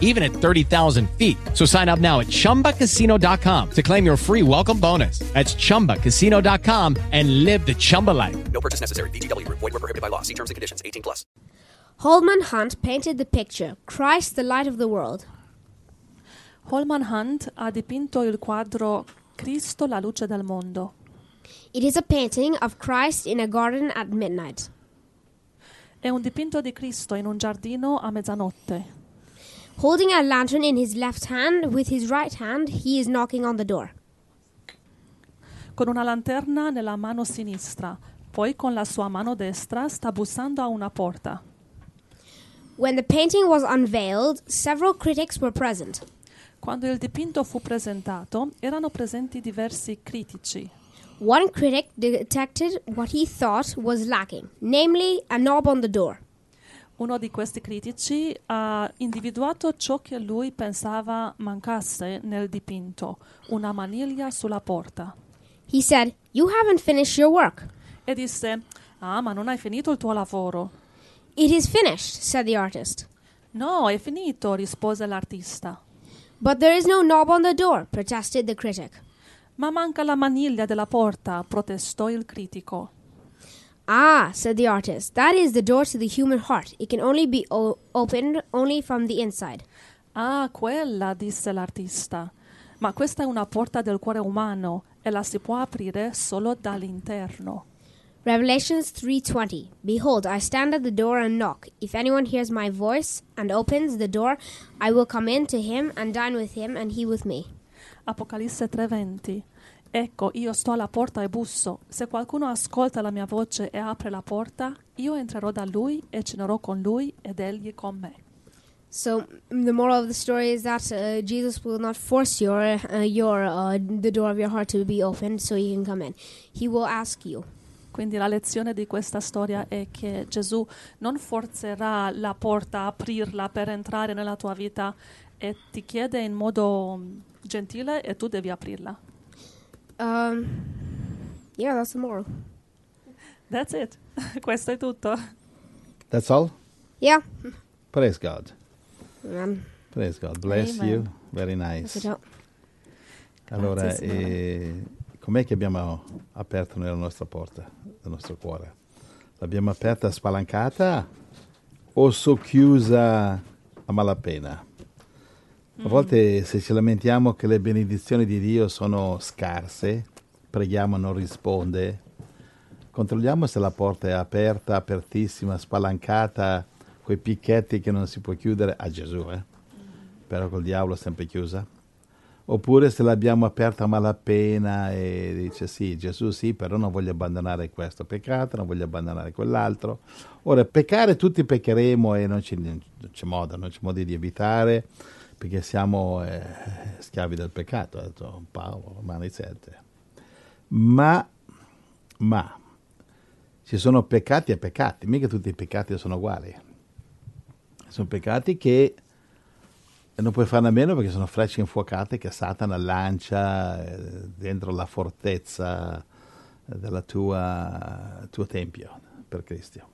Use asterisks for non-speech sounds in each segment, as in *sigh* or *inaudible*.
even at 30,000 feet. So sign up now at chumbacasino.com to claim your free welcome bonus. That's chumbacasino.com and live the Chumba life. No purchase necessary. VGW Group. Void were prohibited by law. See terms and conditions. 18 plus. Holman Hunt painted the picture Christ, the light of the world. Holman Hunt ha dipinto il quadro Cristo, la luce del mondo. It is a painting of Christ in a garden at midnight. È un dipinto di Cristo in un giardino a mezzanotte. Holding a lantern in his left hand, with his right hand, he is knocking on the door. con una lanterna nella mano sinistra, poi con la sua mano destra sta bussando a una porta. When the painting was unveiled, several critics were present. Quando il dipinto fu presentato, erano presenti diversi critici. One critic detected what he thought was lacking, namely a knob on the door. Uno di questi critici ha individuato ciò che lui pensava mancasse nel dipinto, una maniglia sulla porta. He said, You haven't finished your work. E disse: Ah, ma non hai finito il tuo lavoro. It is finished, said the artist. No, è finito, rispose l'artista. But there is no knob on the door, protested the critic. Ma manca la maniglia della porta, protestò il critico. Ah, said the artist, that is the door to the human heart. It can only be o- opened only from the inside. Ah, quella, disse l'artista. Ma questa è una porta del cuore umano e la si può aprire solo dall'interno. Revelations 3:20 Behold, I stand at the door and knock. If anyone hears my voice and opens the door, I will come in to him and dine with him and he with me. Apocalisse 3:20. Ecco, io sto alla porta e busso. Se qualcuno ascolta la mia voce e apre la porta, io entrerò da lui e cenerò con lui ed egli con me. So the moral of the story is that uh, Jesus will not force your uh, your uh, the door of your heart to be opened so you can come in. He will ask you. Quindi la lezione di questa storia è che Gesù non forzerà la porta a aprirla per entrare nella tua vita e ti chiede in modo mm, gentile e tu devi aprirla. Um, yeah, that's the moral. That's it. *laughs* Questo è tutto. That's all? Yeah. Praise God. Um, Praise God. Bless Amen. you. Very nice. Allora, eh, com'è che abbiamo aperto nella nostra porta, nel nostro cuore? L'abbiamo aperta spalancata o socchiusa a malapena? A volte se ci lamentiamo che le benedizioni di Dio sono scarse, preghiamo non risponde, controlliamo se la porta è aperta, apertissima, spalancata, quei picchetti che non si può chiudere a Gesù, eh? però col diavolo è sempre chiusa. Oppure se l'abbiamo aperta a malapena e dice sì, Gesù sì, però non voglio abbandonare questo peccato, non voglio abbandonare quell'altro. Ora, peccare tutti peccheremo e non, ci- non c'è modo, non c'è modo di evitare perché siamo eh, schiavi del peccato, ha detto Paolo, Romani 7. Ma, ma, ci sono peccati e peccati, mica tutti i peccati sono uguali. Sono peccati che non puoi farne a meno perché sono frecce infuocate che Satana lancia eh, dentro la fortezza del tuo tempio per Cristo,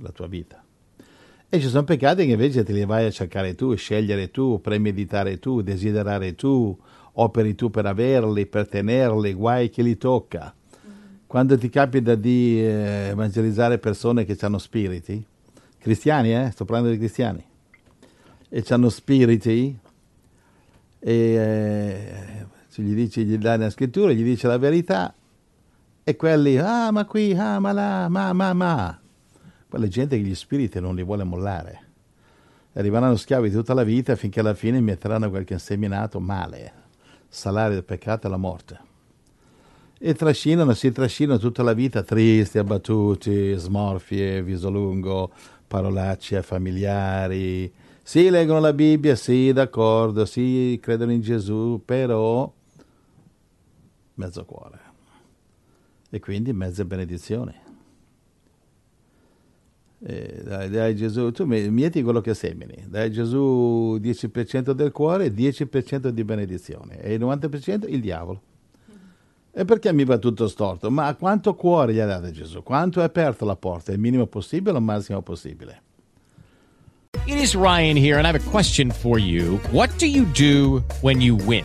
la tua vita. E ci sono peccati che invece te li vai a cercare tu, scegliere tu, premeditare tu, desiderare tu, operi tu per averli, per tenerli, guai che li tocca. Quando ti capita di eh, evangelizzare persone che hanno spiriti, cristiani, eh? sto parlando di cristiani, e hanno spiriti, e eh, gli dici, gli dai la scrittura, gli dice la verità, e quelli, ah ma qui, ah ma là, ma ma ma. Quella gente che gli spiriti non li vuole mollare. Arriveranno schiavi tutta la vita finché alla fine metteranno qualche inseminato male. Salario del peccato è la morte. E trascinano, si trascinano tutta la vita tristi, abbattuti, smorfie, viso lungo, parolacce familiari. Sì, leggono la Bibbia, sì, d'accordo, sì, credono in Gesù, però mezzo cuore. E quindi mezze benedizioni. Eh, dai, dai Gesù, tu mi- mieti quello che semini, dai Gesù 10% del cuore, 10% di benedizione e il 90% il diavolo. E perché mi va tutto storto? Ma quanto cuore gli ha dato Gesù? Quanto è aperto la porta? Il minimo possibile o il massimo possibile? It is Ryan here, and I have a question for you. What do you do when you win?